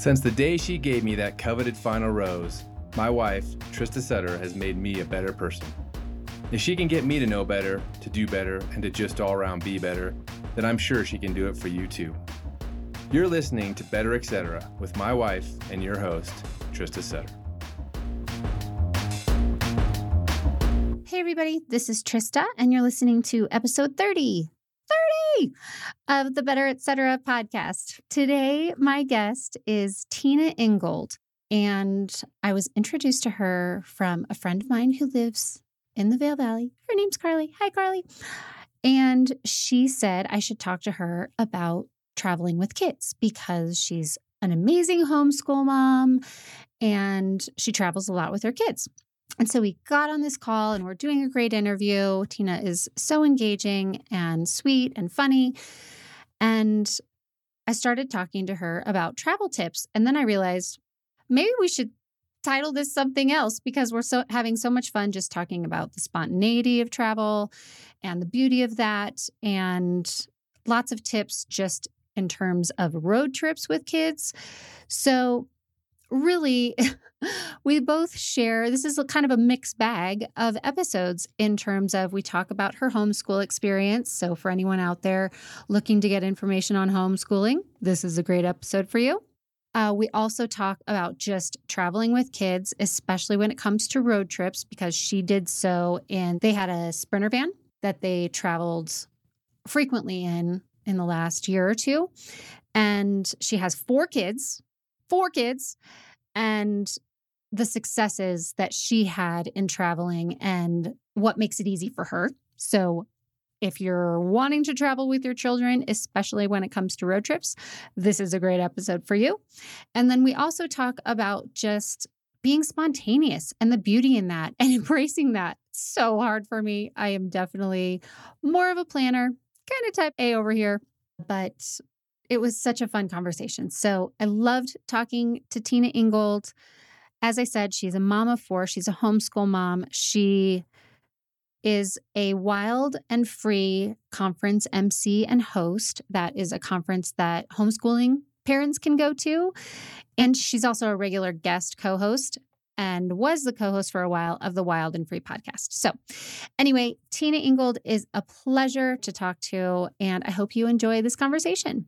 Since the day she gave me that coveted final rose, my wife, Trista Sutter, has made me a better person. If she can get me to know better, to do better, and to just all around be better, then I'm sure she can do it for you too. You're listening to Better Etc. with my wife and your host, Trista Sutter. Hey, everybody, this is Trista, and you're listening to episode 30. 30 of the Better Etc. podcast. Today, my guest is Tina Ingold, and I was introduced to her from a friend of mine who lives in the Vail Valley. Her name's Carly. Hi, Carly. And she said I should talk to her about traveling with kids because she's an amazing homeschool mom and she travels a lot with her kids. And so we got on this call and we're doing a great interview. Tina is so engaging and sweet and funny. And I started talking to her about travel tips. And then I realized maybe we should title this something else because we're so having so much fun just talking about the spontaneity of travel and the beauty of that and lots of tips just in terms of road trips with kids. So really we both share this is a kind of a mixed bag of episodes in terms of we talk about her homeschool experience so for anyone out there looking to get information on homeschooling this is a great episode for you uh, we also talk about just traveling with kids, especially when it comes to road trips, because she did so And they had a sprinter van that they traveled frequently in in the last year or two. And she has four kids, four kids, and the successes that she had in traveling and what makes it easy for her. So if you're wanting to travel with your children, especially when it comes to road trips, this is a great episode for you. And then we also talk about just being spontaneous and the beauty in that and embracing that. So hard for me. I am definitely more of a planner, kind of type A over here, but it was such a fun conversation. So I loved talking to Tina Ingold. As I said, she's a mom of four. She's a homeschool mom. She is a wild and free conference MC and host. That is a conference that homeschooling parents can go to. And she's also a regular guest co host and was the co host for a while of the Wild and Free podcast. So, anyway, Tina Ingold is a pleasure to talk to, and I hope you enjoy this conversation.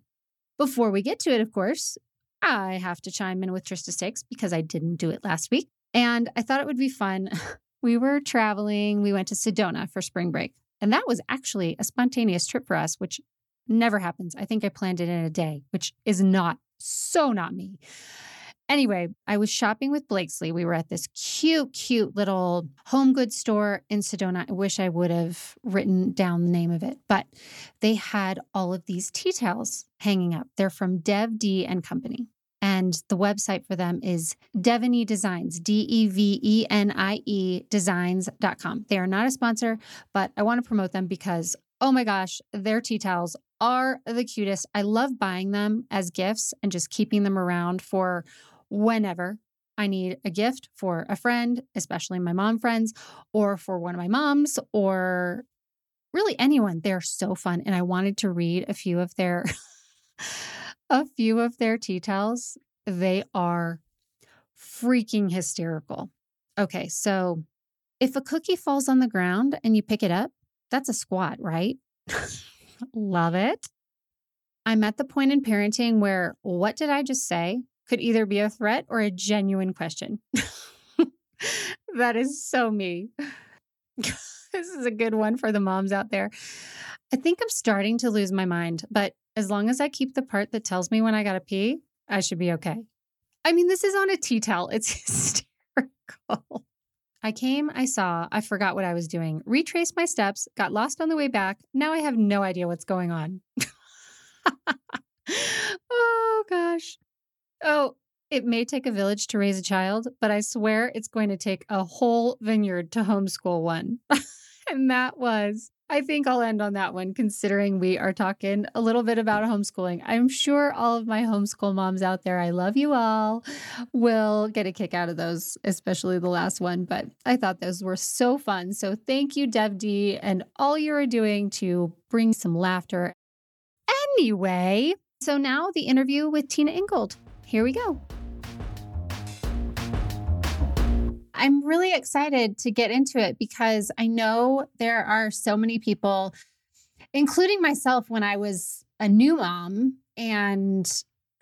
Before we get to it, of course, I have to chime in with Trista Takes because I didn't do it last week. And I thought it would be fun we were traveling. We went to Sedona for spring break. And that was actually a spontaneous trip for us, which never happens. I think I planned it in a day, which is not so not me. Anyway, I was shopping with Blakesley. We were at this cute, cute little home goods store in Sedona. I wish I would have written down the name of it, but they had all of these tea towels hanging up. They're from Dev D and Company. And the website for them is Devenie Designs, D E V E N I E designs.com. They are not a sponsor, but I want to promote them because, oh my gosh, their tea towels are the cutest. I love buying them as gifts and just keeping them around for whenever I need a gift for a friend, especially my mom friends, or for one of my moms, or really anyone. They're so fun. And I wanted to read a few of their a few of their tea towels. They are freaking hysterical. Okay, so if a cookie falls on the ground and you pick it up, that's a squat, right? Love it. I'm at the point in parenting where what did I just say could either be a threat or a genuine question. that is so me. this is a good one for the moms out there. I think I'm starting to lose my mind, but as long as I keep the part that tells me when I got to pee, I should be okay. I mean, this is on a tea towel. It's hysterical. I came, I saw, I forgot what I was doing, retraced my steps, got lost on the way back. Now I have no idea what's going on. oh, gosh. Oh, it may take a village to raise a child, but I swear it's going to take a whole vineyard to homeschool one. and that was I think I'll end on that one, considering we are talking a little bit about homeschooling. I'm sure all of my homeschool moms out there, I love you all, will get a kick out of those, especially the last one. But I thought those were so fun. So thank you, Dev D, and all you are doing to bring some laughter. Anyway, so now the interview with Tina Ingold. Here we go. I'm really excited to get into it because I know there are so many people, including myself when I was a new mom and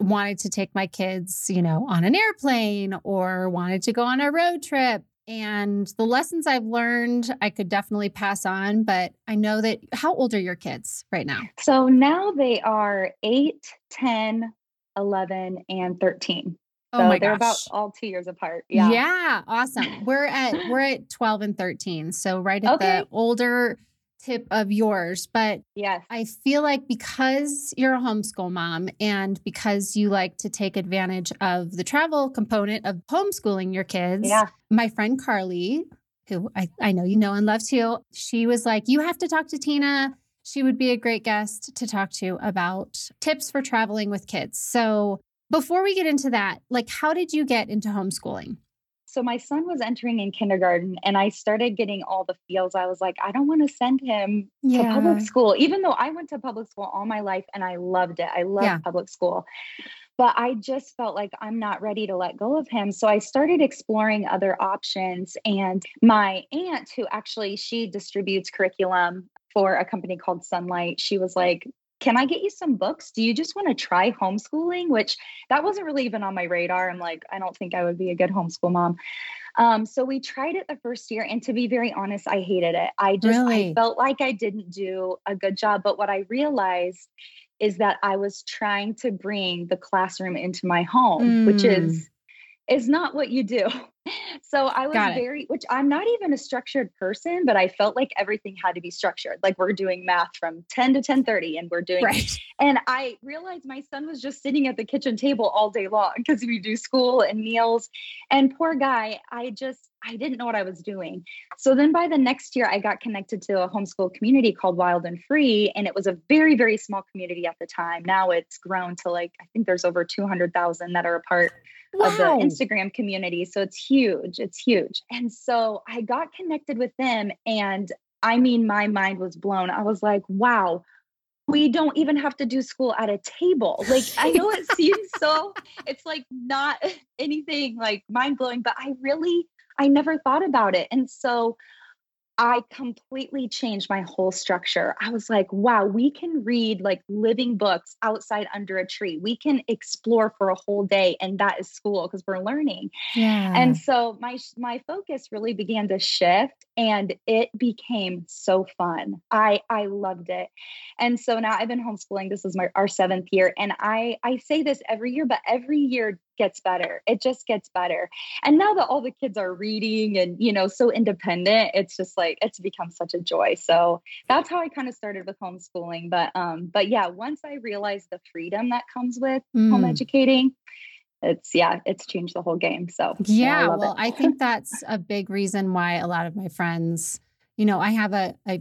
wanted to take my kids, you know, on an airplane or wanted to go on a road trip. And the lessons I've learned, I could definitely pass on. But I know that, how old are your kids right now? So now they are 8, 10, 11, and 13. Oh So my they're gosh. about all two years apart. Yeah. Yeah, awesome. We're at we're at 12 and 13. So right at Okay. the older tip of yours, but Yes. I feel like because you're a homeschool mom and because you like to take advantage of the travel component of homeschooling your kids, Yeah. my friend Carly, who I, I know you know and love too, she was like, You have to talk to Tina. She would be a great guest to talk to about tips for traveling with kids. So before we get into that, like, how did you get into homeschooling? So my son was entering in kindergarten and I started getting all the feels. I was like, I don't want to send him to public school, even though I went to public school all my life and I loved it. I loved Yeah. public school. But I just felt like I'm not ready to let go of him. So I started exploring other options. And my aunt, who actually she distributes curriculum for a company called Sonlight, she was like, can I get you some books? Do you just want to try homeschooling? Which that wasn't really even on my radar. I'm like, I don't think I would be a good homeschool mom. Um, so we tried it the first year, and to be very honest, I hated it. I just Really? I felt like I didn't do a good job. But what I realized is that I was trying to bring the classroom into my home, which Mm. is is not what you do. So I was very, which I'm not even a structured person, but I felt like everything had to be structured. Like we're doing math from 10 to 10:30 and we're doing Right. and I realized my son was just sitting at the kitchen table all day long because we do school and meals. And poor guy, I just, I didn't know what I was doing. So then by the next year, I got connected to a homeschool community called Wild and Free. And it was a very, very small community at the time. Now it's grown to like, I think there's over 200,000 that are a part of the Instagram community. So it's huge. It's huge. It's huge. And so I got connected with them. And I mean, my mind was blown. I was like, wow, we don't even have to do school at a table. Like, I know it seems so, it's like not anything like mind blowing, but I really, I never thought about it. And so I completely changed my whole structure. I was like, wow, we can read like living books outside under a tree. We can explore for a whole day, and that is school because we're learning. Yeah. And so my my focus really began to shift and it became so fun. I I loved it. And so now I've been homeschooling. This is my our 7th year and I I say this every year but every year gets better. It just gets better. And now that all the kids are reading and you know so independent, it's just like it's become such a joy. So that's how I kind of started with homeschooling, but um but yeah, once I realized the freedom that comes with home Mm. educating, it's yeah, it's changed the whole game. So I Yeah, love well. I think that's a big reason why a lot of my friends, you know, I have a, a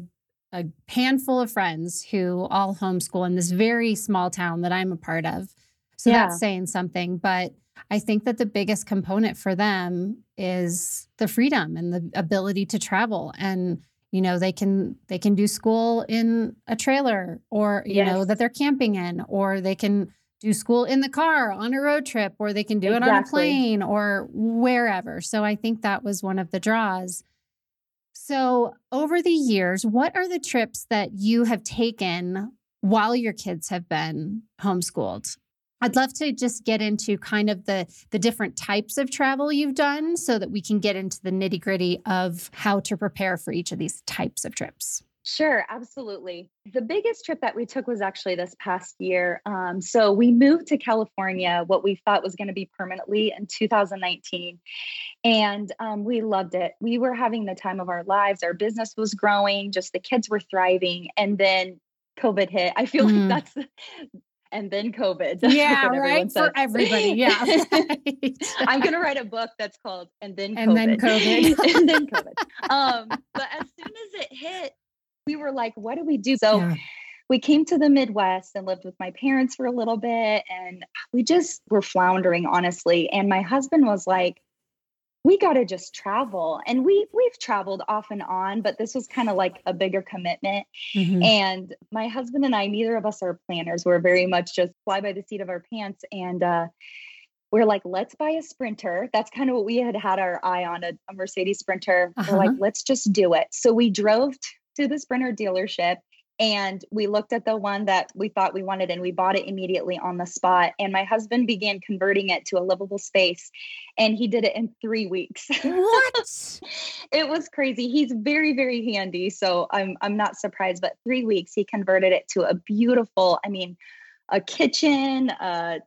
a handful of friends who all homeschool in this very small town that I'm a part of. So Yeah. that's saying something, but I think that the biggest component for them is the freedom and the ability to travel and you know they can they can do school in a trailer or you know that they're camping in or they can do school in the car on a road trip or they can do it on a plane or wherever. So I think that was one of the draws. So over the years, what are the trips that you have taken while your kids have been homeschooled? I'd love to just get into kind of the the different types of travel you've done so that we can get into the nitty-gritty of how to prepare for each of these types of trips. Sure, absolutely. The biggest trip that we took was actually this past year. Um, so we moved to California, what we thought was going to be permanently in 2019. And um, we loved it. We were having the time of our lives. Our business was growing, just the kids were thriving. And then COVID hit. I feel Mm. like that's, and then COVID. That's right everyone For everybody. Yeah. right. I'm gonna write a book that's called "And Then COVID." And then COVID. and then COVID. Um, but as soon as it hit, we were like, "What do we do?" So Yeah. we came to the Midwest and lived with my parents for a little bit, and we just were floundering, honestly. And my husband was like, "We got to just travel," and we we've traveled off and on, but this was kind of like a bigger commitment. Mhm. And my husband and I, neither of us are planners. We're very much just fly by the seat of our pants. And uh, we're like, let's buy a sprinter. That's kind of what we had had our eye on a, a Mercedes sprinter. Uh-huh. We're like, let's just do it. So we drove to the sprinter dealership and we looked at the one that we thought we wanted and we bought it immediately on the spot. And my husband began converting it to a livable space and he did it in three weeks. What? it was crazy. He's very, very handy. So I'm I'm not surprised, but three weeks he converted it to a beautiful, I mean, a kitchen, a,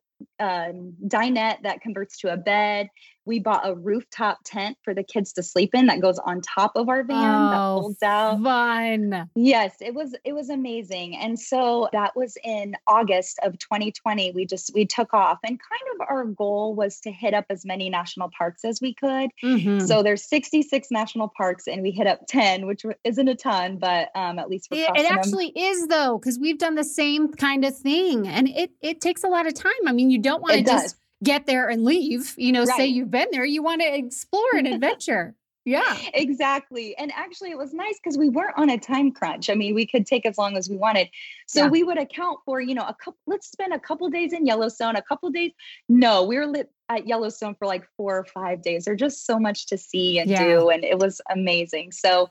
a dinette that converts to a bed. We bought a rooftop tent for the kids to sleep in that goes on top of our van that Oh, folds out. Fun. Yes, it was it was amazing. And so that was in August of 2020. We just we took off and kind of our goal was to hit up as many national parks as we could. Mhm. So there's 66 national parks and we hit up 10, which isn't a ton, but um at least we're It, it actually is though, because we've done the same kind of thing, and it it takes a lot of time. I mean, you don't want to just get there and leave. You know, say you've been there. You want to explore an adventure. Yeah. Exactly. And actually, it was nice because we weren't on a time crunch. I mean, we could take as long as we wanted. So Yeah. we would account for, you know, a couple, let's spend a couple days in Yellowstone, a couple days. No, we were lit at Yellowstone for like four or five days. There's just so much to see and Yeah. do. And it was amazing. So,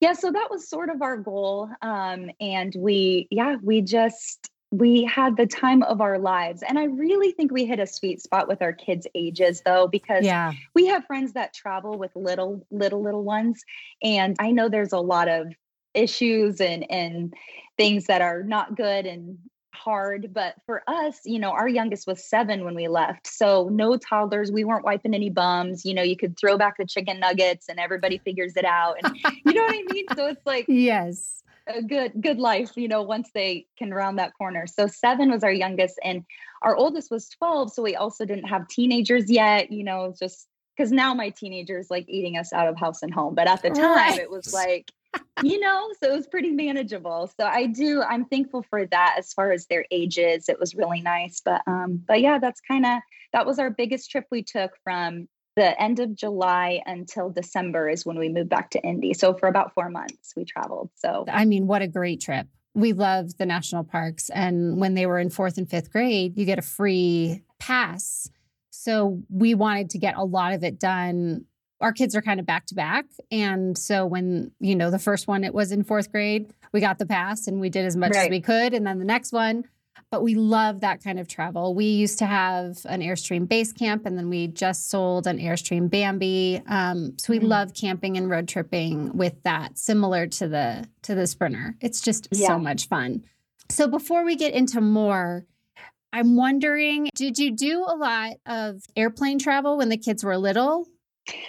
yeah, so that was sort of our goal. Um, and we, yeah, we just, we had the time of our lives. And I really think we hit a sweet spot with our kids' ages, though, because Yeah. we have friends that travel with little little little ones. And i know there's a lot of issues and and things that are not good and hard. But for us you know our youngest was 7 when we left. So no toddlers. We weren't wiping any bums. You know you could throw back the chicken nuggets and everybody figures it out. And you know what i mean? So it's like Yes. A good good life you know once they can round that corner. So seven was our youngest and our oldest was 12 so we also didn't have teenagers yet you know just because now my teenager's like eating us out of house and home. But at the time Right. it was like you know so it was pretty manageable. So i do i'm thankful for that as far as their ages. It was really nice. But um but yeah that's kind of that was our biggest trip we took from the end of July until December is when we moved back to Indy. So for about four months we traveled. So I mean, what a great trip. We love the national parks. And when they were in fourth and fifth grade, you get a free pass. So we wanted to get a lot of it done. Our kids are kind of back to back. And so when, you know, the first one, it was in fourth grade, we got the pass and we did as much as we could. And then the next one, but we love that kind of travel. We used to have an Airstream base camp, and then we just sold an Airstream Bambi. Um, so we Mm. love camping and road tripping with that, similar to the to the Sprinter. It's just Yeah. so much fun. So before we get into more, I'm wondering, did you do a lot of airplane travel when the kids were little?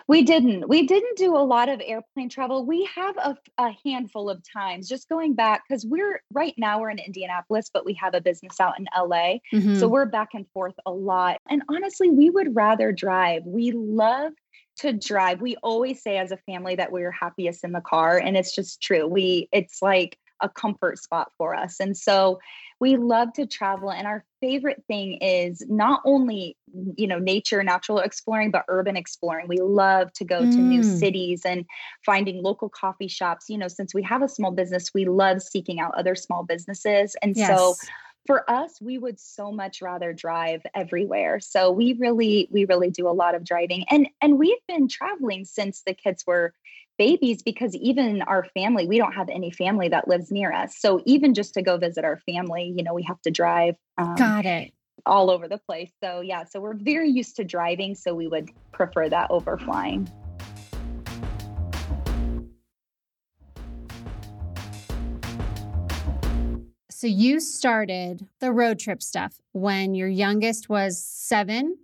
We didn't. We didn't do a lot of airplane travel. We have a, a handful of times just going back because we're right now we're in Indianapolis, but we have a business out in LA. Mhm. So we're back and forth a lot. And honestly, we would rather drive. We love to drive. We always say as a family that we're happiest in the car. And it's just true. We it's like a comfort spot for us. And so we love to travel. And our favorite thing is not only, you know, nature, natural exploring, but urban exploring. We love to go to new Mm. cities and finding local coffee shops. You know, since we have a small business, we love seeking out other small businesses. And so for us we would so much rather drive everywhere so we really we really do a lot of driving and and we've been traveling since the kids were babies because even our family we don't have any family that lives near us so even just to go visit our family you know we have to drive um, got it. all over the place so yeah so we're very used to driving so we would prefer that over flying So you started the road trip stuff when your youngest was seven.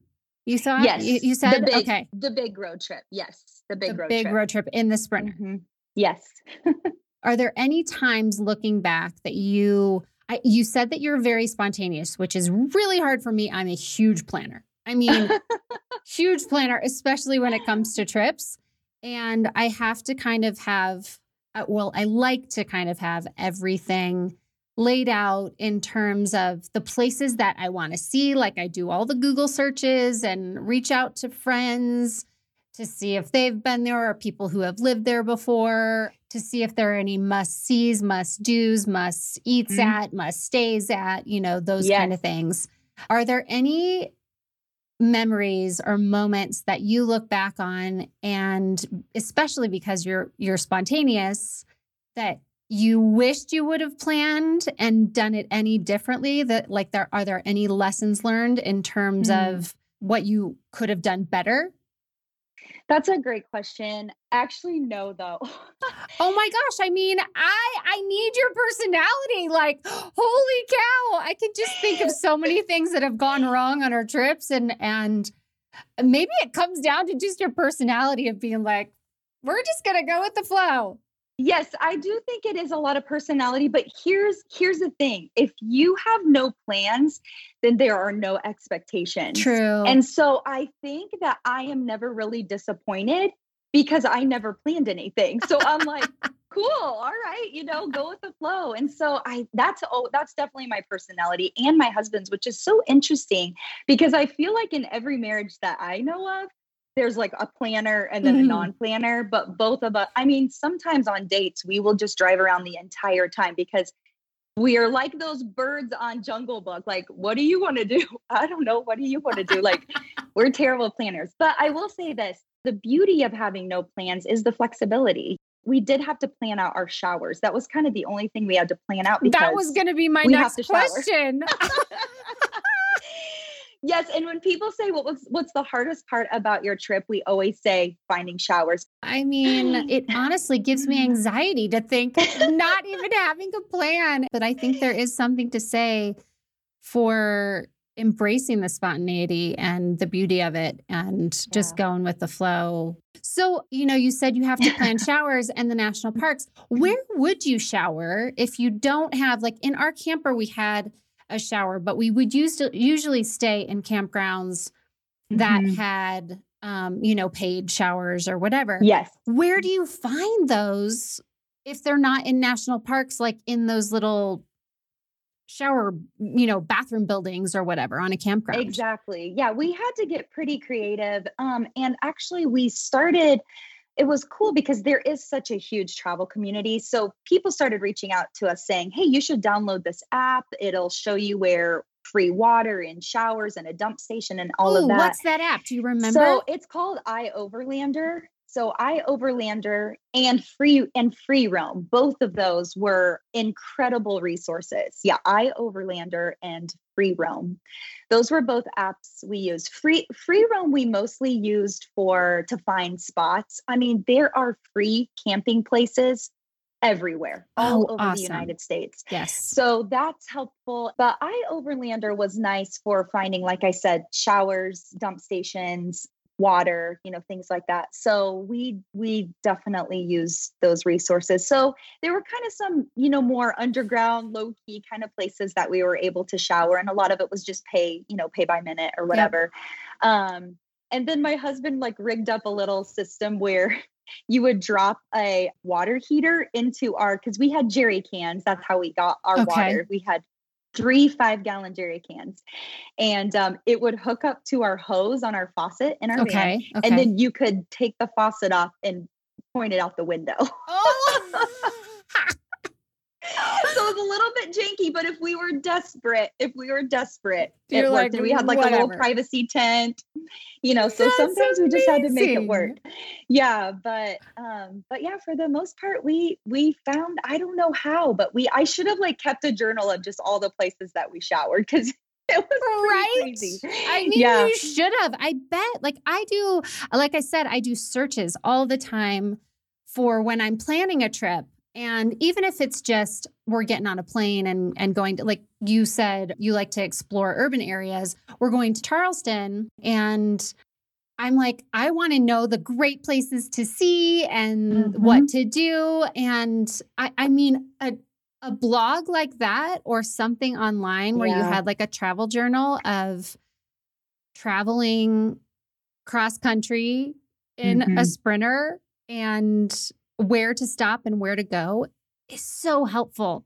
You thought? yes You, you said the big, okay. the big road trip yes the big road trip. the road big trip road trip in the Sprinter. Mhm. yes Are there any times looking back that you I, you said that you're very spontaneous, which is really hard for me. I'm a huge planner. I mean, huge planner, especially when it comes to trips. And I have to kind of have, uh, well, I like to kind of have everything laid out in terms of the places that I want to see. Like I do all the Google searches and reach out to friends to see if they've been there or people who have lived there before, to see if there are any must sees, must do's, must eats Mhm. at, must stays at, you know, those kind of things. Are there any memories or moments that you look back on and especially because you're you're spontaneous that you wished you would have planned and done it any differently that like there are there any lessons learned in terms mm. of what you could have done better that's a great question. Actually, no, though. oh my gosh! I mean, I I need your personality. Like, holy cow! I can just think of so many things that have gone wrong on our trips, and and maybe it comes down to just your personality of being like, we're just gonna go with the flow. Yes, I do think it is a lot of personality, but here's here's the thing. If you have no plans, then there are no expectations. True. And so I think that I am never really disappointed because I never planned anything. So I'm like, cool, all right, you know, go with the flow. And so I that's oh that's definitely my personality and my husband's, which is so interesting because I feel like in every marriage that I know of, there's like a planner and then mm-hmm. a non-planner but both of us i mean sometimes on dates we will just drive around the entire time because we are like those birds on jungle book like what do you want to do? I don't know what do you want to do? Like we're terrible planners. But i will say this the beauty of having no plans is the flexibility. We did have to plan out our showers. That was kind of the only thing we had to plan out because that was going to be my next question Yes, and when people say what was what's the hardest part about your trip, we always say finding showers. I mean, it honestly gives me mm-hmm. anxiety to think not even having a plan. But I think there is something to say for embracing the spontaneity and the beauty of it and just going with the flow. So, you know, you said you have to plan showers and the national parks. Mm-hmm. Where would you shower if you don't have like in our camper we had a shower, but we would use usually stay in campgrounds that mm-hmm. had um, you know, paid showers or whatever. Yes. Where do you find those if they're not in national parks, like in those little shower, you know, bathroom buildings or whatever on a campground? Exactly. Yeah, we had to get pretty creative. Um, and actually, we started it was cool because there is such a huge travel community. So people started reaching out to us saying, hey, you should download this app. It'll show you where free water and showers and a dump station and all Ooh, of that. What's that app? Do you remember? So it's called iOverlander. So iOverlander and free and free roam, both of those were incredible resources. Yeah, iOverlander and free roam. Those were both apps we used. Free free roam we mostly used for to find spots. I mean, there are free camping places everywhere oh, all oh, over awesome. the United States. Yes. So that's helpful. But iOverlander was nice for finding, like I said, showers, dump stations, water you know things like that. So we we definitely use those resources. So there were kind of some you know more underground low key kind of places that we were able to shower and a lot of it was just pay you know pay by minute or whatever. Um and then my husband like rigged up a little system where you would drop a water heater into our because we had jerry cans that's how we got our okay. water. We had three five gallon jerry cans and um, it would hook up to our hose on our faucet in our okay, van okay. and then you could take the faucet off and point it out the window oh. So it was a little bit janky, but if we were desperate, if we were desperate, You're it worked. and we had like whatever. a little privacy tent, you know. So That's sometimes amazing. we just had to make it work. Yeah, but um, but yeah, for the most part, we we found I don't know how, but we I should have like kept a journal of just all the places that we showered because it was right. Crazy. I mean, yeah. you should have. I bet. Like I do. Like I said, I do searches all the time for when I'm planning a trip. And even if it's just we're getting on a plane and and going to like you said you like to explore urban areas, we're going to Charleston and I'm like I want to know the great places to see and mm-hmm. what to do and I I mean a a blog like that or something online where yeah. you had like a travel journal of traveling cross country in mm-hmm. a sprinter and where to stop and where to go is so helpful.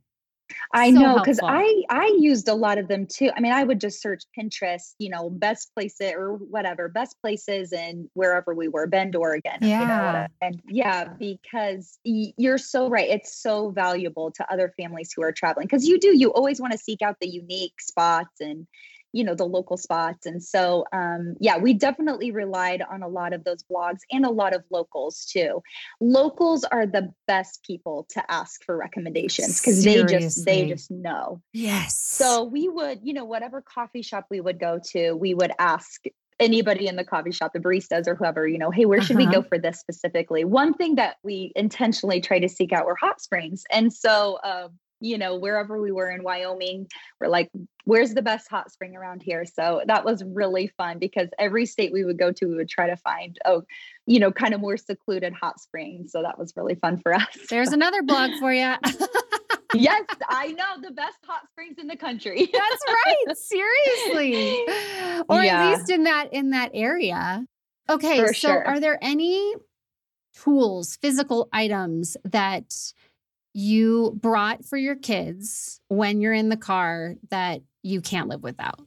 I so know because I I used a lot of them too. I mean, I would just search Pinterest, you know, best places or whatever, best places and wherever we were, Bend, Oregon. Yeah. You know, and yeah, because you're so right. It's so valuable to other families who are traveling because you do. You always want to seek out the unique spots and you know the local spots and so um, yeah we definitely relied on a lot of those blogs and a lot of locals too locals are the best people to ask for recommendations because they just they just know yes so we would you know whatever coffee shop we would go to we would ask anybody in the coffee shop, the baristas or whoever, you know, hey, where should uh-huh. we go uh-huh. for this specifically? One thing that we intentionally try to seek out were hot springs. And so, um, you know, wherever we were in Wyoming, we're like, where's the best hot spring around here? So that was really fun because every state we would go to, we would try to find, oh, you know, kind of more secluded hot springs. So that was really fun for us. There's another blog for you. yes, I know the best hot springs in the country. That's right. Seriously. Or yeah. at least in that in that area. Okay, for so sure. are there any tools, physical items that you brought for your kids when you're in the car that you can't live without?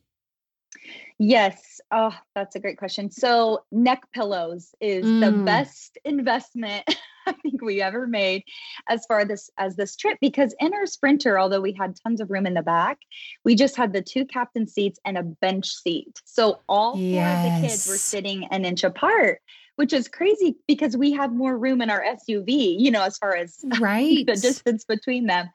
Yes. Oh, that's a great question. So, neck pillows is mm. the best investment I think we ever made as far this as this trip because in our sprinter, although we had tons of room in the back, we just had the two captain seats and a bench seat. So all four yes. of the kids were sitting an inch apart which is crazy because we have more room in our SUV, you know, as far as right. the distance between them.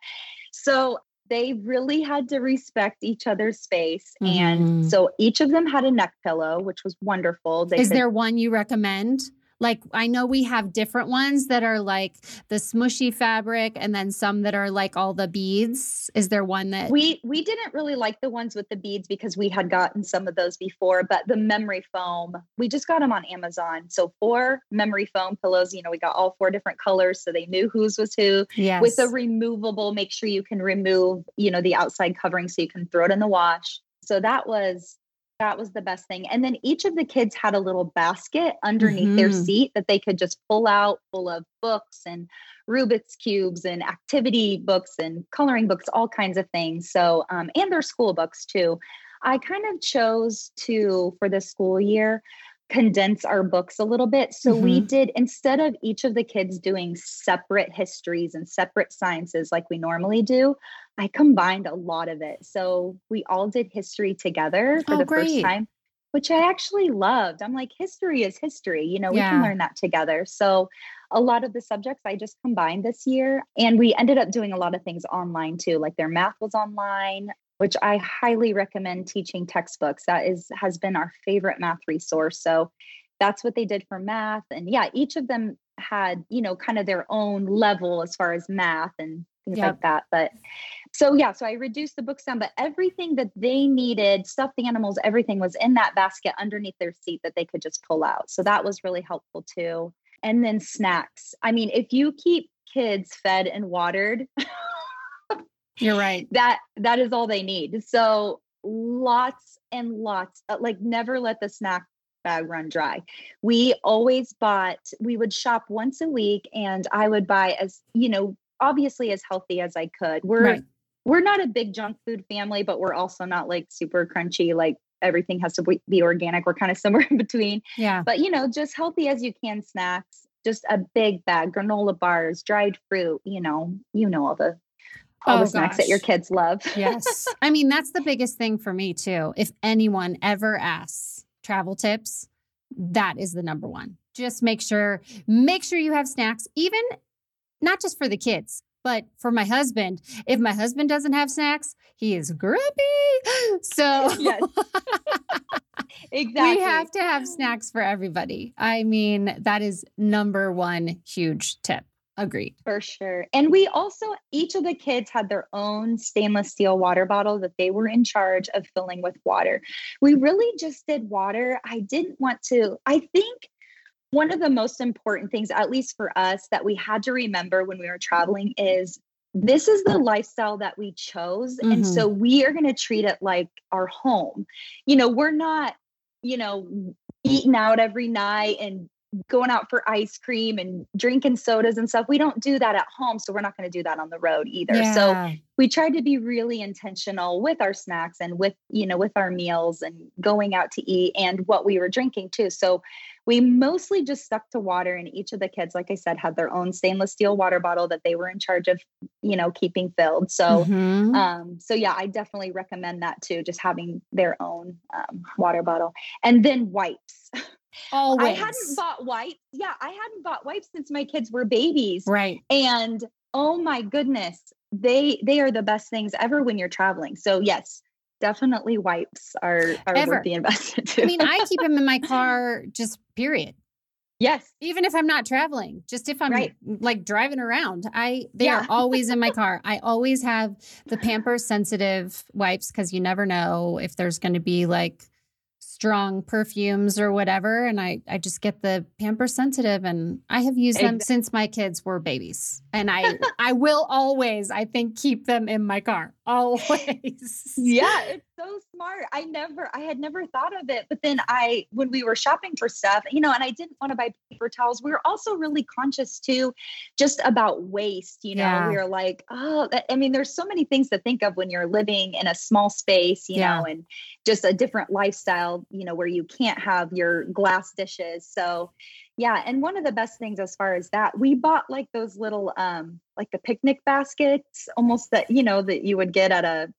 So they really had to respect each other's space. Mm. And mm-hmm. so each of them had a neck pillow, which was wonderful. They is could, there one you recommend? Like I know we have different ones that are like the smushy fabric and then some that are like all the beads. Is there one that We we didn't really like the ones with the beads because we had gotten some of those before, but the memory foam, we just got them on Amazon. So four memory foam pillows, you know, we got all four different colors so they knew whose was who. Yes. With a removable, make sure you can remove, you know, the outside covering so you can throw it in the wash. So that was that was the best thing. And then each of the kids had a little basket underneath mm-hmm. their seat that they could just pull out full of books and Rubik's cubes and activity books and coloring books, all kinds of things. So, um, and their school books too. I kind of chose to, for this school year, condense our books a little bit. So mm-hmm. we did, instead of each of the kids doing separate histories and separate sciences like we normally do, I combined a lot of it. So we all did history together for oh, the great. first time, which I actually loved. I'm like, history is history. You know, we yeah. can learn that together. So a lot of the subjects I just combined this year. And we ended up doing a lot of things online too. Like their math was online which I highly recommend teaching textbooks. That is has been our favorite math resource. So that's what they did for math. And yeah, each of them had, you know, kind of their own level as far as math and things yep. like that. But so yeah, so I reduced the books down, but everything that they needed, stuffed the animals, everything was in that basket underneath their seat that they could just pull out. So that was really helpful too. And then snacks. I mean, if you keep kids fed and watered, You're right. That that is all they need. So lots and lots uh, like never let the snack bag run dry. We always bought we would shop once a week and I would buy as, you know, obviously as healthy as I could. We're right. we're not a big junk food family, but we're also not like super crunchy like everything has to be organic. We're kind of somewhere in between. Yeah. But you know, just healthy as you can snacks, just a big bag, granola bars, dried fruit, you know, you know all the all oh, the snacks gosh. that your kids love. yes. I mean, that's the biggest thing for me too. If anyone ever asks travel tips, that is the number one. Just make sure make sure you have snacks even not just for the kids, but for my husband. If my husband doesn't have snacks, he is grumpy. So Yes. exactly. We have to have snacks for everybody. I mean, that is number one huge tip. Agreed. For sure. And we also, each of the kids had their own stainless steel water bottle that they were in charge of filling with water. We really just did water. I didn't want to, I think one of the most important things, at least for us, that we had to remember when we were traveling is this is the lifestyle that we chose. Mm-hmm. And so we are going to treat it like our home. You know, we're not, you know, eating out every night and going out for ice cream and drinking sodas and stuff. We don't do that at home. So we're not going to do that on the road either. Yeah. So we tried to be really intentional with our snacks and with, you know, with our meals and going out to eat and what we were drinking too. So we mostly just stuck to water and each of the kids like i said had their own stainless steel water bottle that they were in charge of you know keeping filled so Mhm. um so yeah i definitely recommend that too just having their own um, water bottle and then wipes Always. i hadn't bought wipes yeah i hadn't bought wipes since my kids were babies right. and oh my goodness they they are the best things ever when you're traveling so yes definitely wipes are are Ever. worth the investment too I mean, I keep them in my car, just period. yes Even if I'm not traveling, just if I'm Right. Mm, like driving around, I they Yeah. are always in my car. I always have the Pampers sensitive wipes because you never know if there's going to be like strong perfumes or whatever. And I I just get the pamper sensitive, and I have used them since my kids were babies, and I I will always I think keep them in my car always. yeah it's so smart i never i had never thought of it but then i when we were shopping for stuff you know and i didn't want to buy paper towels we were also really conscious too just about waste you know Yeah. we were like oh i mean there's so many things to think of when you're living in a small space you Yeah. know and just a different lifestyle you know where you can't have your glass dishes so yeah and one of the best things as far as that we bought like those little um like the picnic baskets almost that you know that you would get at a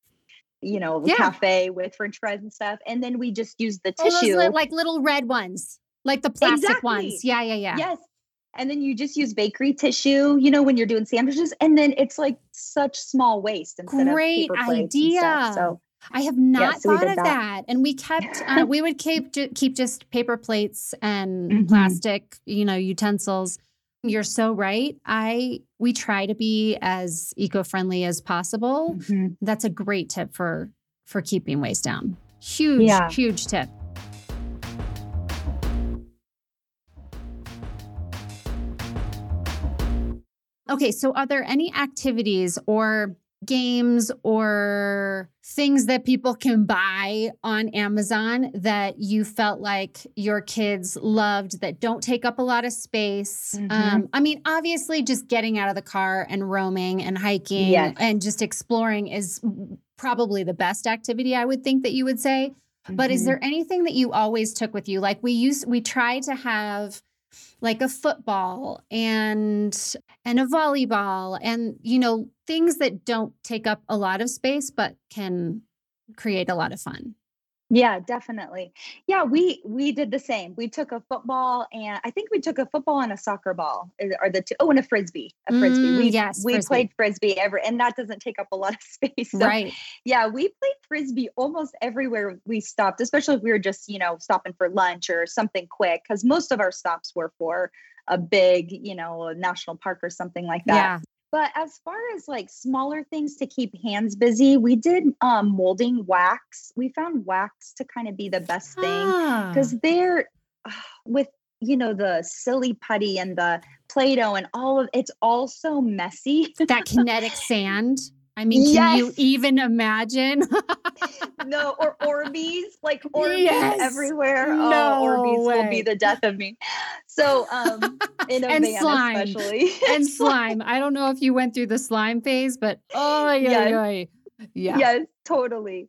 you know Yeah. cafe with french fries and stuff and then we just used the Oh, those tissue li- like little red ones, like the plastic Exactly. ones. Yeah, yeah, yeah. yes and then you just use bakery tissue you know when you're doing sandwiches and then it's like such small waste instead Great of paper plates and stuff. idea. so I have not we thought of that. that. And we kept, uh, we would keep ju- keep just paper plates and Mhm. plastic, you know, utensils. You're so right. I we try to be as eco-friendly as possible. mhm. That's a great tip for for keeping waste down. Huge, Yeah. huge tip. Okay, so are there any activities or games or things that people can buy on Amazon that you felt like your kids loved that don't take up a lot of space? Mhm. Um, I mean, obviously, just getting out of the car and roaming and hiking Yes. and just exploring is probably the best activity I would think that you would say. But is Mhm. there anything that you always took with you? Like we used, we try to have like a football and and a volleyball and you know things that don't take up a lot of space but can create a lot of fun. Yeah, definitely. Yeah, we we did the same. We took a football and I think we took a football and a soccer ball or the two, oh, and a frisbee. A frisbee. Mm, we yes, we frisbee. played frisbee ever and that doesn't take up a lot of space. So right. yeah, we played frisbee almost everywhere we stopped, especially if we were just, you know, stopping for lunch or something quick because most of our stops were for a big, you know, national park or something like that. Yeah. But as far as like smaller things to keep hands busy, we did um, molding wax. We found wax to kind of be the best thing Ah. because they're ah, with you know the silly putty and the play-doh and all of it's all so messy. that kinetic sand. I mean, can you even imagine? no, or Orbeez, like Orbeez Yes. everywhere. No oh, Orbeez will be the death of me. So, um, in a And slime. especially, and slime. I don't know if you went through the slime phase, but oh yeah, Yes. yeah. Yeah. Yes, totally.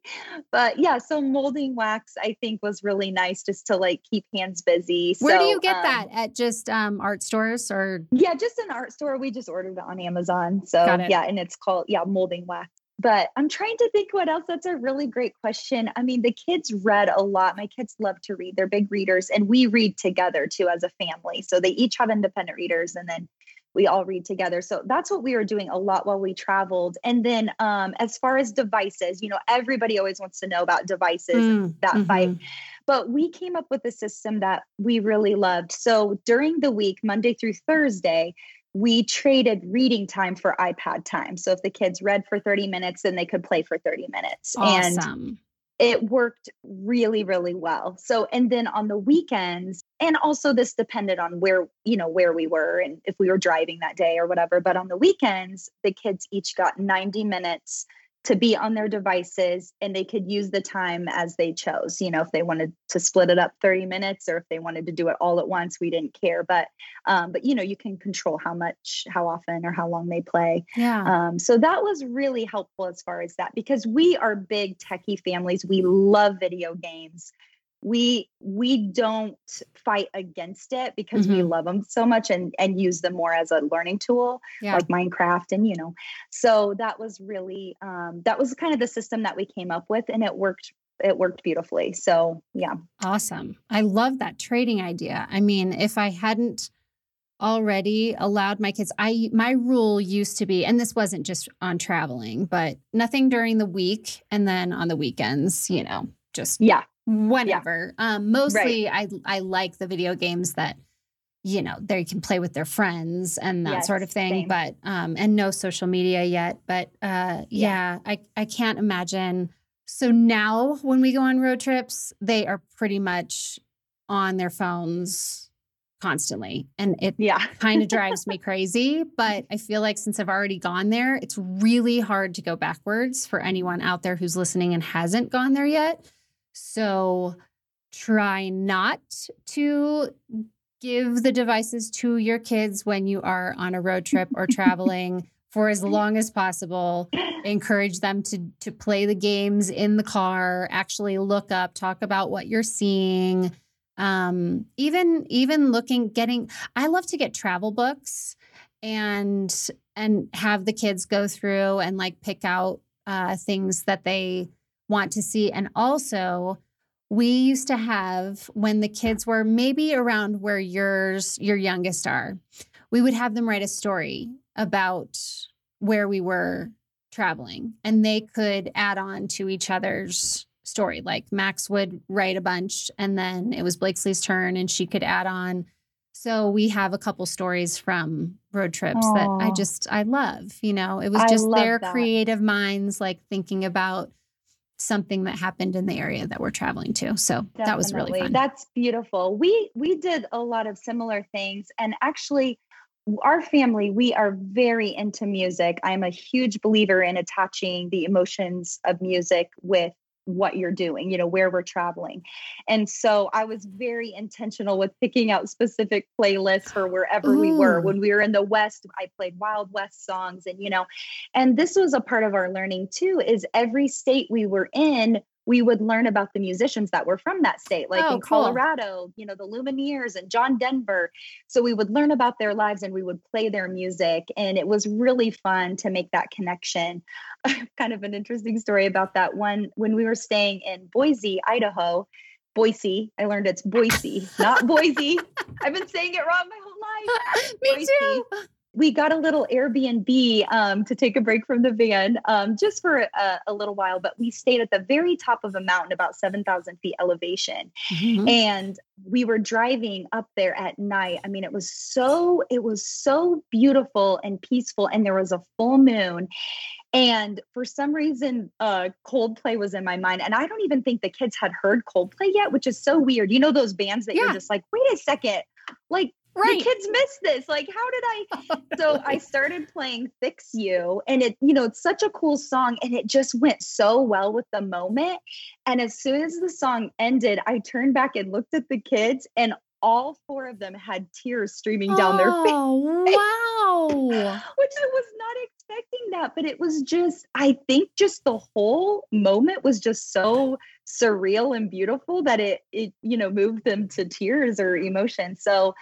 But yeah, so molding wax I think was really nice just to like keep hands busy. Where do you get um, that? At just um, art stores or Yeah, just an art store. We just ordered it on Amazon. So yeah, and it's called yeah, molding wax. But I'm trying to think what else. That's a really great question. I mean, the kids read a lot. My kids love to read. They're big readers, and we read together too as a family. So they each have independent readers, and then we all read together. So that's what we were doing a lot while we traveled. And then um, as far as devices, you know, everybody always wants to know about devices and Mm, that fight. mhm. But we came up with a system that we really loved. So during the week, Monday through Thursday, we traded reading time for iPad time. So if the kids read for 30 minutes, then they could play for 30 minutes. And Awesome. It worked really, really well. So, and then on the weekends, and also this depended on where, you know, where we were and if we were driving that day or whatever. But on the weekends, the kids each got 90 minutes to be on their devices and they could use the time as they chose. You know, if they wanted to split it up 30 minutes or if they wanted to do it all at once, we didn't care. But, um, but you know, you can control how much, how often, or how long they play. Yeah. Um, so that was really helpful as far as that because we are big techie families. We love video games. We we don't fight against it because we Mhm. love them so much and and use them more as a learning tool Yeah. like minecraft and you know so that was really um that was kind of the system that we came up with and it worked it worked beautifully so yeah Awesome. I love that trading idea. I mean, if I hadn't already allowed my kids, I my rule used to be, and this wasn't just on traveling, but nothing during the week and then on the weekends, you know, just yeah whenever. Um, mostly I I like the video games that you know they can play with their friends and that sort of thing same. but um and no social media yet but uh yeah. i i can't imagine so now when we go on road trips they are pretty much on their phones constantly and it yeah kind of drives me crazy but i feel like since i've already gone there it's really hard to go backwards for anyone out there who's listening and hasn't gone there yet so try not to give the devices to your kids when you are on a road trip or traveling for as long as possible. Encourage them to to play the games in the car actually look up talk about what you're seeing um even even looking getting i love to get travel books and and have the kids go through and like pick out uh things that they want to see. And also we used to have when the kids were maybe around where yours your youngest are we would have them write a story about where we were traveling. And they could add on to each other's story. Like max would write a bunch and then it was blakesley's turn and she could add on. So we have a couple stories from road trips that i just i love you know? It was just their that. creative minds like thinking about something that happened in the area that we're traveling to so that was really fun That's beautiful. We we did a lot of similar things and actually our family we are very into music. I'm a huge believer in attaching the emotions of music with what you're doing, you know, where we're traveling. And so I was very intentional with picking out specific playlists for wherever we were. When we were in the West, I played Wild West songs and you know, and this was a part of our learning too is every state we were in we would learn about the musicians that were from that state like Oh, in cool. colorado you know the lumineers and john denver. So we would learn about their lives and we would play their music. And it was really fun to make that connection. Kind of an interesting story about that one. When we were staying in boise idaho boise i learned it's boise not boise. I've been saying it wrong my whole life. Me Boise. too we got a little Airbnb um, to take a break from the van um, just for a, a little while, but we stayed at the very top of a mountain, about 7,000 feet elevation. Mhm. And we were driving up there at night. I mean, it was so, it was so beautiful and peaceful. And there was a full moon. And for some reason, uh, Coldplay was in my mind. And I don't even think the kids had heard Coldplay yet, which is so weird. You know, those bands that Yeah. you're just like, wait a second, like, right the kids missed this. Like, how did I? So I started playing Fix You, and it, you know, it's such a cool song, and it just went so well with the moment. And as soon as the song ended, I turned back and looked at the kids, and all four of them had tears streaming down their oh, face, oh wow which I was not expecting that. But it was just, I think, just the whole moment was just so surreal and beautiful that it, it, you know, moved them to tears or emotion. So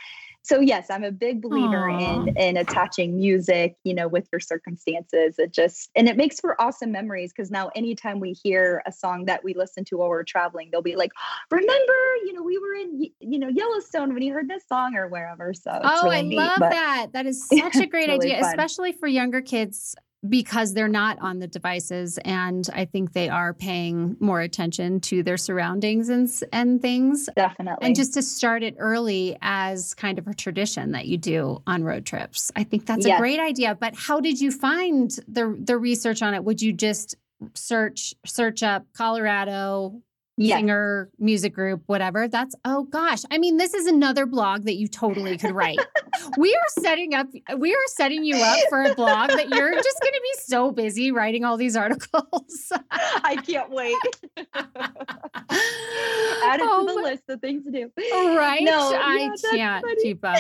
so yes i'm a big believer Aw. in in attaching music you know with your circumstances it just and it makes for awesome memories because now anytime we hear a song that we listen to while we're traveling they'll be like remember you know we were in you know yellowstone when you heard this song or wherever so it's oh, really I neat, love that. That is such a great really idea, fun. especially for younger kids because they're not on the devices, and I think they are paying more attention to their surroundings and and things. definitely And just to start it early as kind of a tradition that you do on road trips, I think that's a great idea. But how did you find the the research on it? Would you just search search up Colorado yes. singer, music group, whatever. That's oh gosh. I mean, this is another blog that you totally could write. we are setting up we are setting you up for a blog that you're just going to be so busy writing all these articles. i can't wait add it Oh to the my- list of things to do right? No, I yeah, can't funny. keep up.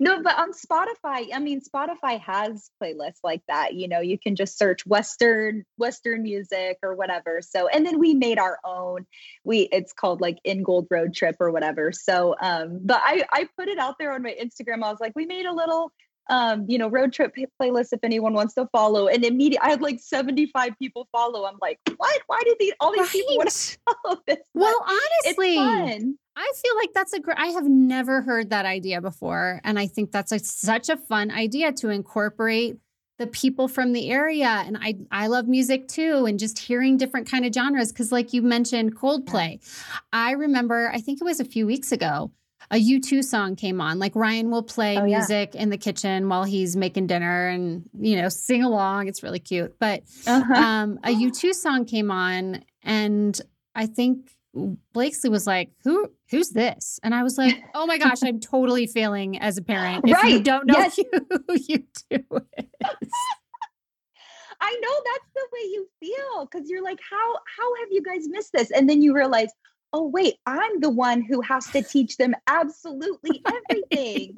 No, but on Spotify, I mean, Spotify has playlists like that. You know, you can just search Western Western music or whatever. So, and then we made our own. We it's called like Ingold Road Trip or whatever. So, um, but I I put it out there on my Instagram. I was like, we made a little um, you know, road trip playlist if anyone wants to follow. And immediately I had like 75 people follow. I'm like, what? Why did these all these right. people want to follow this? Well, honestly, I feel like that's a great I have never heard that idea before. And I think that's a, such a fun idea to incorporate the people from the area. And I I love music too, and just hearing different kind of genres. Cause like you mentioned Coldplay. I remember, I think it was a few weeks ago a U2 song came on. Like Ryan will play oh, music yeah. in the kitchen while he's making dinner and, you know, sing along. It's really cute. But uh-huh. um, a U2 song came on and I think Blakesley was like, "Who who's this?" And I was like, "Oh my gosh, I'm totally failing as a parent if right. you don't know yes. who you do is." I know that's the way you feel because you're like, "How how have you guys missed this?" And then you realize, oh wait i'm the one who has to teach them absolutely everything.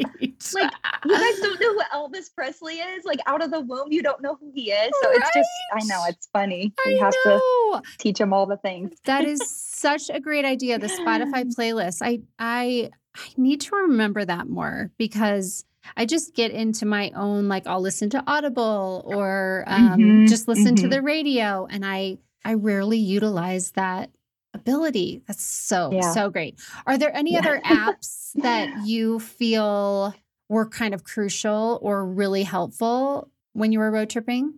Like you guys don't know who elvis presley is? Like out of the womb you don't know who he is? So right? it's just i know it's funny. We I have know. to teach them all the things. That is such a great idea the spotify playlist. I i i need to remember that more because I just get into my own like I'll listen to Audible or um, mm-hmm, just listen mm-hmm. to the radio, and I I rarely utilize that ability. That's so, yeah. so great. Are there any yeah. other apps that you feel were kind of crucial or really helpful when you were road tripping?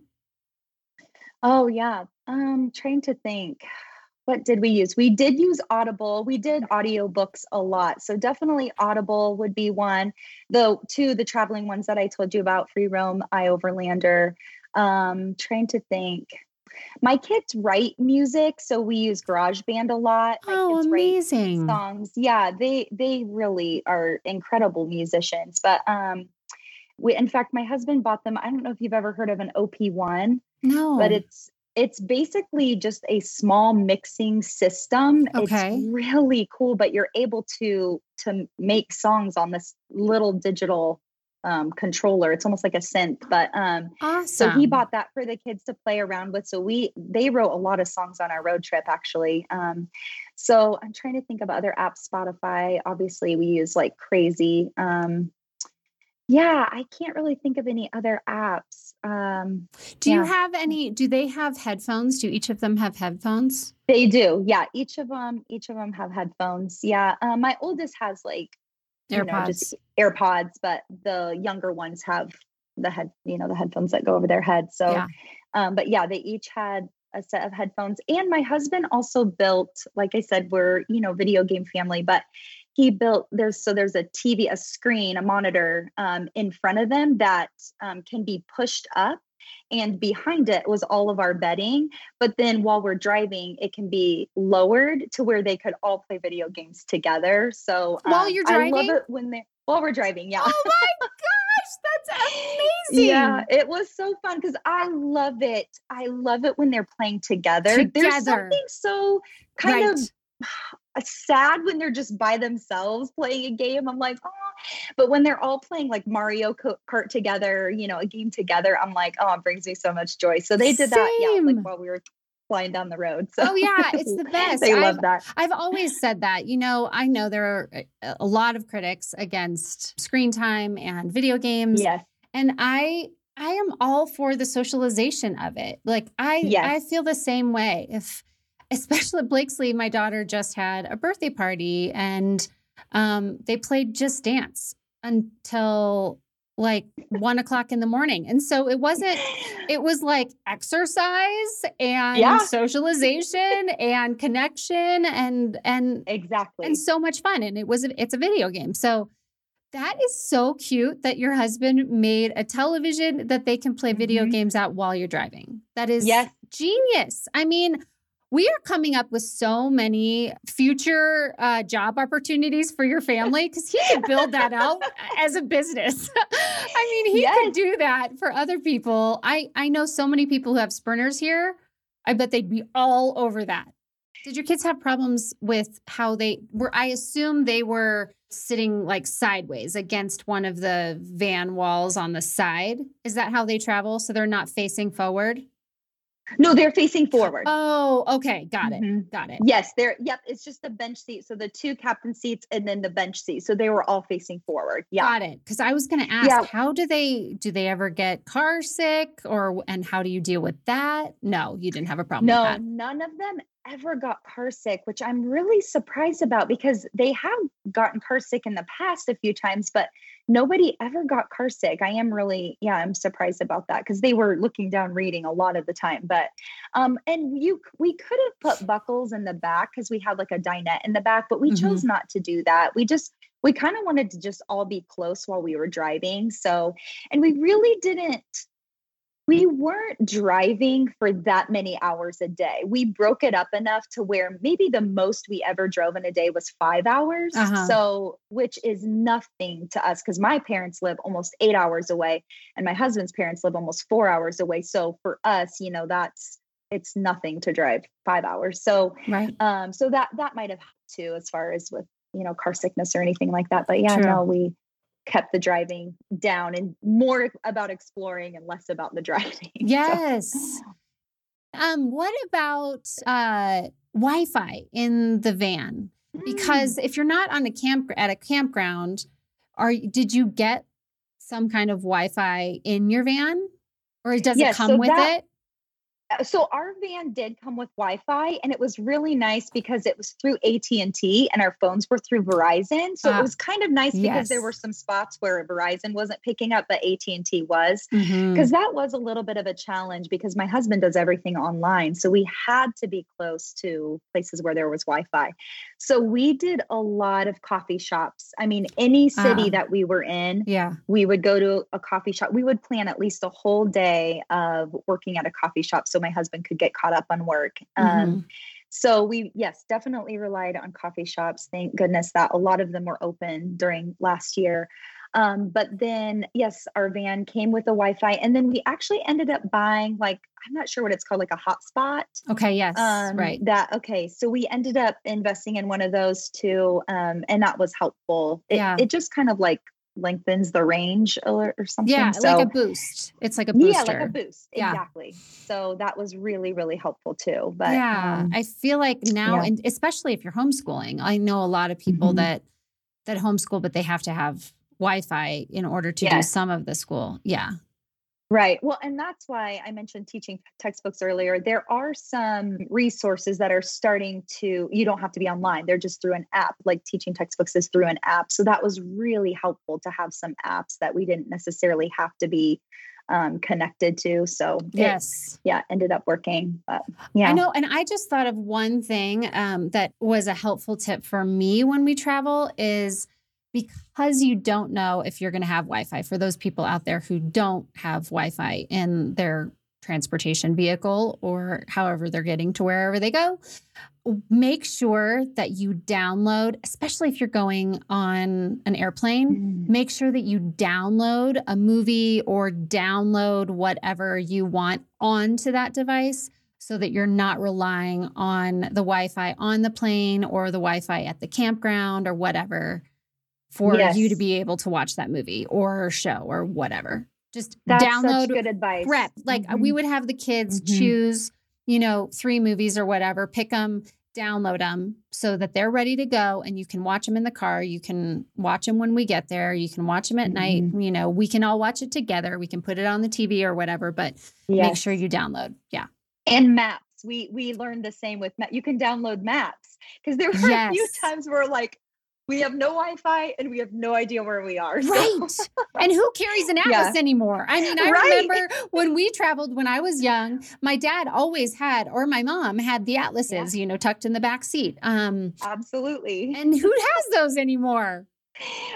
Oh, yeah. Um, trying to think. What did we use? We did use Audible. We did audiobooks a lot. So definitely Audible would be one. The two, the traveling ones that I told you about, Free Roam, iOverlander. Um, trying to think my kids write music, so we use GarageBand a lot. My oh, amazing songs! Yeah, they they really are incredible musicians. But um, we in fact, my husband bought them. I don't know if you've ever heard of an OP-1. No, but it's it's basically just a small mixing system. Okay. It's really cool, but you're able to to make songs on this little digital um, controller. It's almost like a synth, but um, awesome. so he bought that for the kids to play around with. So we they wrote a lot of songs on our road trip actually. Um, so I'm trying to think of other apps. Spotify, obviously, we use like crazy. Um, yeah, I can't really think of any other apps. Um, do yeah. you have any? Do they have headphones? Do each of them have headphones? They do. Yeah, each of them. Each of them have headphones. Yeah, uh, my oldest has like AirPods. You know, just AirPods, but the younger ones have the head, you know, the headphones that go over their head. So, yeah. Um, but yeah, they each had a set of headphones. And my husband also built, like I said, we're, you know, video game family, but he built there's so there's a TV, a screen, a monitor um, in front of them that um, can be pushed up and behind it was all of our bedding. But then while we're driving it can be lowered to where they could all play video games together. So um, while you're driving I love it when they while we're driving yeah. Oh my gosh that's amazing. yeah it was so fun because i love it. I love it when they're playing together, together. there's something so kind right. of Uh, sad when they're just by themselves playing a game. I'm like, oh, but when they're all playing like Mario Kart together, you know, a game together, I'm like, oh, it brings me so much joy. So they did Same. that, yeah, like while we were flying down the road. So oh yeah, it's the best. they love I've, that. I've always said that. You know, I know there are uh, a lot of critics against screen time and video games. Yes. And I I am all for the socialization of it. Like I yes. I feel the same way. If especially Blakesley, my daughter just had a birthday party and um, they played Just Dance until like one o'clock in the morning. And so it wasn't, it was like exercise and yeah. socialization and connection and, and exactly. And so much fun. And it was, it's a video game. So that is so cute that your husband made a television that they can play video mm-hmm. games at while you're driving. That is yes. genius. I mean, we are coming up with so many future uh, job opportunities for your family because he could build that out as a business. I mean, he yes. could do that for other people. I I know so many people who have sprinters here. I bet they'd be all over that. Did your kids have problems with how they were? I assume they were sitting like sideways against one of the van walls on the side. Is that how they travel? So they're not facing forward? No, they're facing forward. Oh, okay. Got it. Mhm. Got it. Yes, they're yep, it's just the bench seat. So the two captain seats and then the bench seat. So they were all facing forward. Yeah. Got it. Because I was going to ask, Yeah. how do they do they ever get car sick, or and how do you deal with that? No, you didn't have a problem No, with that. none of them ever got car sick, which I'm really surprised about because they have gotten car sick in the past a few times, but nobody ever got car sick. I am really, yeah, I'm surprised about that because they were looking down reading a lot of the time. But um, and you we could have put buckles in the back because we had like a dinette in the back, but we chose not to do that. We just we kind of wanted to just all be close while we were driving. So, and we really didn't we weren't driving for that many hours a day. We broke it up enough to where maybe the most we ever drove in a day was five hours. Uh-huh. So, which is nothing to us because my parents live almost eight hours away and my husband's parents live almost four hours away. So, for us, you know, that's it's nothing to drive five hours. So, Right. um, so that that might have helped too as far as with you know car sickness or anything like that. But yeah, True. no, we kept the driving down and more about exploring and less about the driving. So- Yes. Um, what about uh Wi-Fi in the van? Mm. Because if you're not on a camp at a campground, are did you get some kind of Wi-Fi in your van? Or does it come so with that- it? Uh, so our van did come with wi-fi and it was really nice because it was through at&t and our phones were through verizon. So Ah, it was kind of nice because there were some spots where verizon wasn't picking up but at&t was. Because that was a little bit of a challenge because my husband does everything online so we had to be close to places where there was wi-fi. So we did a lot of coffee shops. I mean any city Ah. that we were in Yeah. we would go to a coffee shop. We would plan at least a whole day of working at a coffee shop. So my husband could get caught up on work. Mm-hmm. Um, so we, yes, definitely relied on coffee shops. Thank goodness that a lot of them were open during last year. Um, but then, yes, our van came with a Wi Fi. And then we actually ended up buying, like, I'm not sure what it's called, like a hotspot. Okay, yes. Um, right. That, okay. So we ended up investing in one of those too. Um, and that was helpful. It, Yeah. it just kind of like lengthens the range or, or something. Yeah, so, like a boost. It's like a booster. yeah, like a boost. Yeah. Exactly. So that was really, really helpful too. But yeah, um, I feel like now, yeah. and especially if you're homeschooling, I know a lot of people Mhm. that that homeschool, but they have to have Wi-Fi in order to do some of the school. Yeah, Right. Well, and that's why I mentioned teaching textbooks earlier. There are some resources that are starting to, you don't have to be online, they're just through an app, like teaching textbooks is through an app. So that was really helpful to have some apps that we didn't necessarily have to be um, connected to. So it, yes. yeah, ended up working. But yeah. I know. And I just thought of one thing um, that was a helpful tip for me when we travel is because you don't know if you're going to have Wi Fi for those people out there who don't have Wi Fi in their transportation vehicle or however they're getting to wherever they go. Make sure that you download, especially if you're going on an airplane, Mm. make sure that you download a movie or download whatever you want onto that device so that you're not relying on the Wi Fi on the plane or the Wi Fi at the campground or whatever for you to be able to watch that movie or show or whatever. Just That's download such good advice. prep. Like uh, we Mhm. would have the kids Mhm. choose, you know, three movies or whatever, pick them, download them so that they're ready to go and you can watch them in the car. You can watch them when we get there. You can watch them at night. Mm-hmm. You know, we can all watch it together. We can put it on the TV or whatever, but make sure you download. Yeah. and maps. We we learned the same with ma- you can download maps because there were a few times where like we have no Wi-Fi and we have no idea where we are. So- Right. and who carries an Yeah. atlas anymore? I mean, I Right. remember when we traveled when I was young, my dad always had, or my mom had the atlases, you know, tucked in the back seat. Um, Absolutely. and who has those anymore?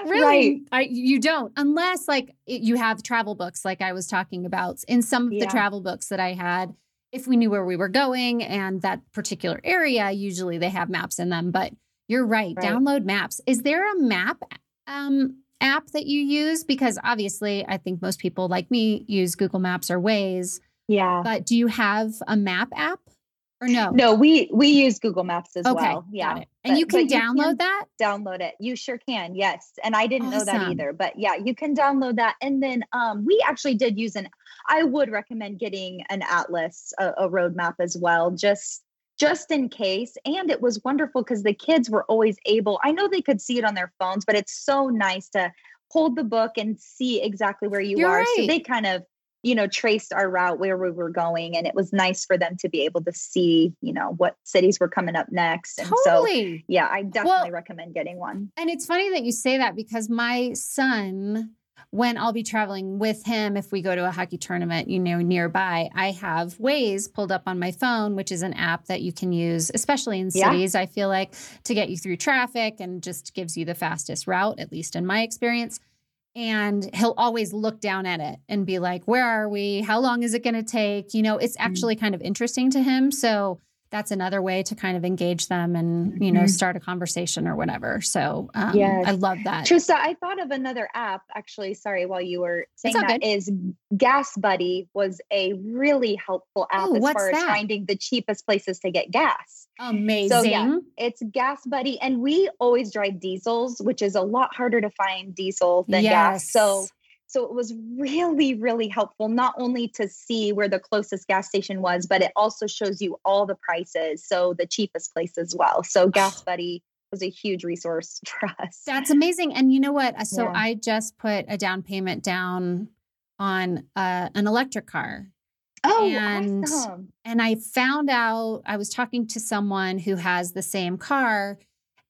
Really? Right. I, you don't, unless like it, you have travel books, like I was talking about. In some of the travel books that I had, if we knew where we were going and that particular area, usually they have maps in them. But you're right, Right. download maps. Is there a map um, app that you use? Because obviously, I think most people like me use Google Maps or Waze. Yeah. But do you have a map app? or no? No, we we use Google Maps as okay, well. Yeah. And you can but you download can- that. download it. You sure can. Yes. And I didn't know that either. But yeah, you can download that. And then um, we actually did use an I would recommend getting an atlas, a, a road map as well, just just in case. And it was wonderful because the kids were always able, I know they could see it on their phones, but it's so nice to hold the book and see exactly where you You're are. So they kind of you know traced our route where we were going and it was nice for them to be able to see you know what cities were coming up next and so Totally. yeah, I definitely recommend getting one. And it's funny that you say that because my son, when I'll be traveling with him, if we go to a hockey tournament, you know, nearby, I have Waze pulled up on my phone, which is an app that you can use, especially in Yeah. cities, I feel like, to get you through traffic and just gives you the fastest route, at least in my experience. And he'll always look down at it and be like, Where are we? How long is it going to take? You know, it's Mm. actually kind of interesting to him. So that's another way to kind of engage them and, you know, Mhm. start a conversation or whatever. So um, Yes. I love that. Trista, I thought of another app actually. Sorry, while you were saying that good. is Gas Buddy was a really helpful app Ooh, as far as finding the cheapest places to get gas. Amazing. So yeah. It's Gas Buddy, and we always drive diesels, which is a lot harder to find diesel than gas. So Yes. So it was really really helpful not only to see where the closest gas station was but it also shows you all the prices so the cheapest place as well so gas buddy was a huge resource for us That's amazing. And you know what? So Yeah. I just put a down payment down on uh, an electric car. oh and- awesome And I found out I was talking to someone who has the same car.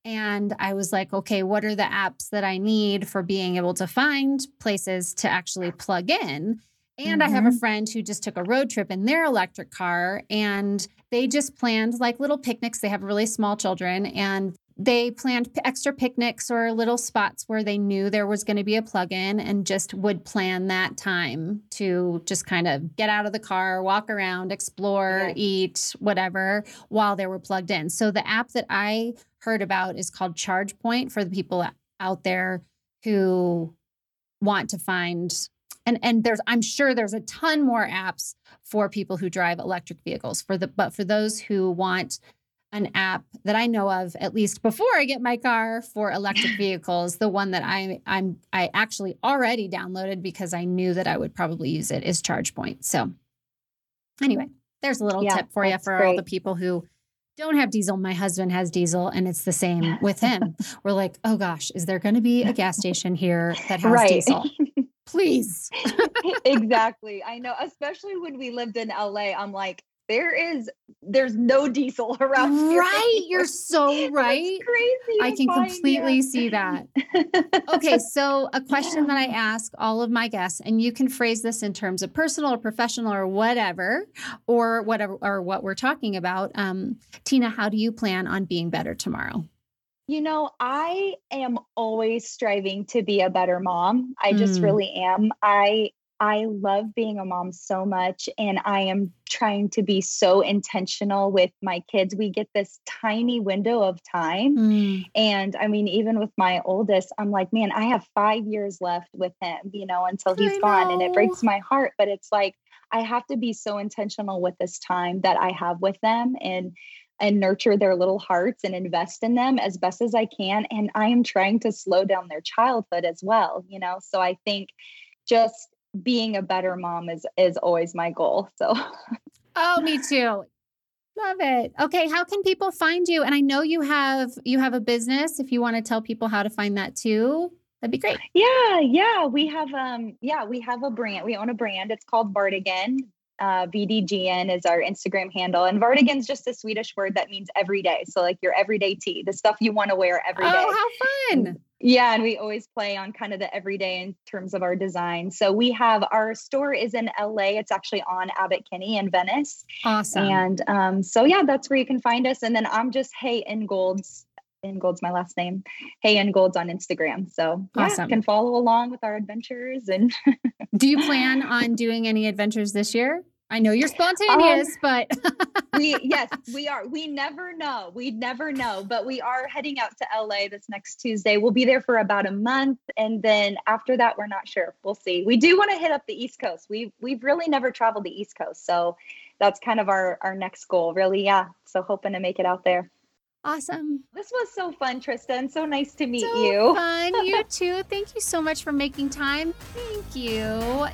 And I was like, okay, what are the apps that I need for being able to find places to actually plug in? And I have a mm-hmm. friend who just took a road trip in their electric car and they just planned like little picnics. They have really small children and they planned p- extra picnics or little spots where they knew there was going to be a plug in and just would plan that time to just kind of get out of the car, walk around, explore, Yes. eat, whatever, while they were plugged in. So the app that I heard about is called ChargePoint for the people out there who want to find and and there's I'm sure there's a ton more apps for people who drive electric vehicles for the but for those who want an app that I know of at least before I get my car for electric vehicles the one that I I'm I actually already downloaded because I knew that I would probably use it is ChargePoint so anyway there's a little Yeah, tip for you for all the people who don't have diesel. My husband has diesel and it's the same with him. We're like oh gosh is there going to be a gas station here that has right. diesel? Please. Exactly. I know especially when we lived in la i'm like there is there's no diesel around here right you're so right crazy i can find, completely yeah. see that okay so a question that i ask all of my guests and you can phrase this in terms of personal or professional or whatever or whatever or what we're talking about um, tina how do you plan on being better tomorrow You know, I am always striving to be a better mom. I just Mm. really am. I I love being a mom so much and I am trying to be so intentional with my kids. We get this tiny window of time Mm, and I mean even with my oldest, I'm like, man, I have 5 years left with him, you know, until he's I gone and it breaks my heart, but it's like I have to be so intentional with this time that I have with them and and nurture their little hearts and invest in them as best as I can. And I am trying to slow down their childhood as well, you know. So I think just being a better mom is is always my goal. So oh me too love it okay how can people find you and i know you have you have a business if you want to tell people how to find that too that'd be great yeah, yeah, we have um yeah, we have a brand. We own a brand. It's called Vardagen. Uh, VDGN is our Instagram handle, and Vardagen's just a Swedish word that means every day. So like your everyday tea, the stuff you want to wear every day. oh how fun Yeah, and we always play on kind of the everyday in terms of our design. So we have our store is in LA. It's actually on Abbot Kinney in Venice. awesome And um, so yeah, that's where you can find us. And then I'm just Hey Ingolds. Ingolds my last name. Hey Ingolds on Instagram. So Awesome. you can follow along with our adventures and Do you plan on doing any adventures this year? I know you're spontaneous, Um, but we yes, we are. We never know. We never know. But we are heading out to LA this next Tuesday. We'll be there for about a month. And then after that, we're not sure. We'll see. We do want to hit up the East Coast. We've we've really never traveled the East Coast. So that's kind of our our next goal, really. Yeah. So hoping to make it out there. Awesome. This was so fun, Trista. So nice to meet so you. Fun. You too. Thank you so much for making time. Thank you.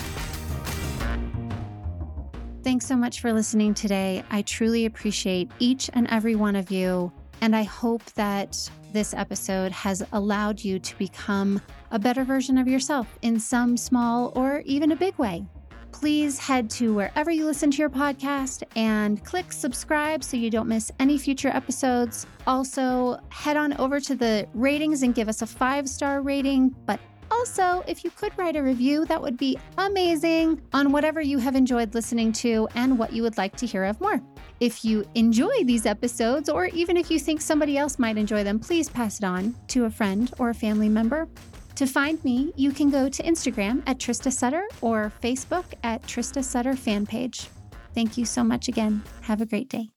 Thanks so much for listening today. I truly appreciate each and every one of you. And I hope that this episode has allowed you to become a better version of yourself in some small or even a big way please head to wherever you listen to your podcast and click subscribe so you don't miss any future episodes. Also, head on over to the ratings and give us a five star rating. But also, if you could write a review, that would be amazing on whatever you have enjoyed listening to and what you would like to hear of more. If you enjoy these episodes, or even if you think somebody else might enjoy them, please pass it on to a friend or a family member. To find me, you can go to Instagram at Trista Sutter or Facebook at Trista Sutter fan page. Thank you so much again. Have a great day.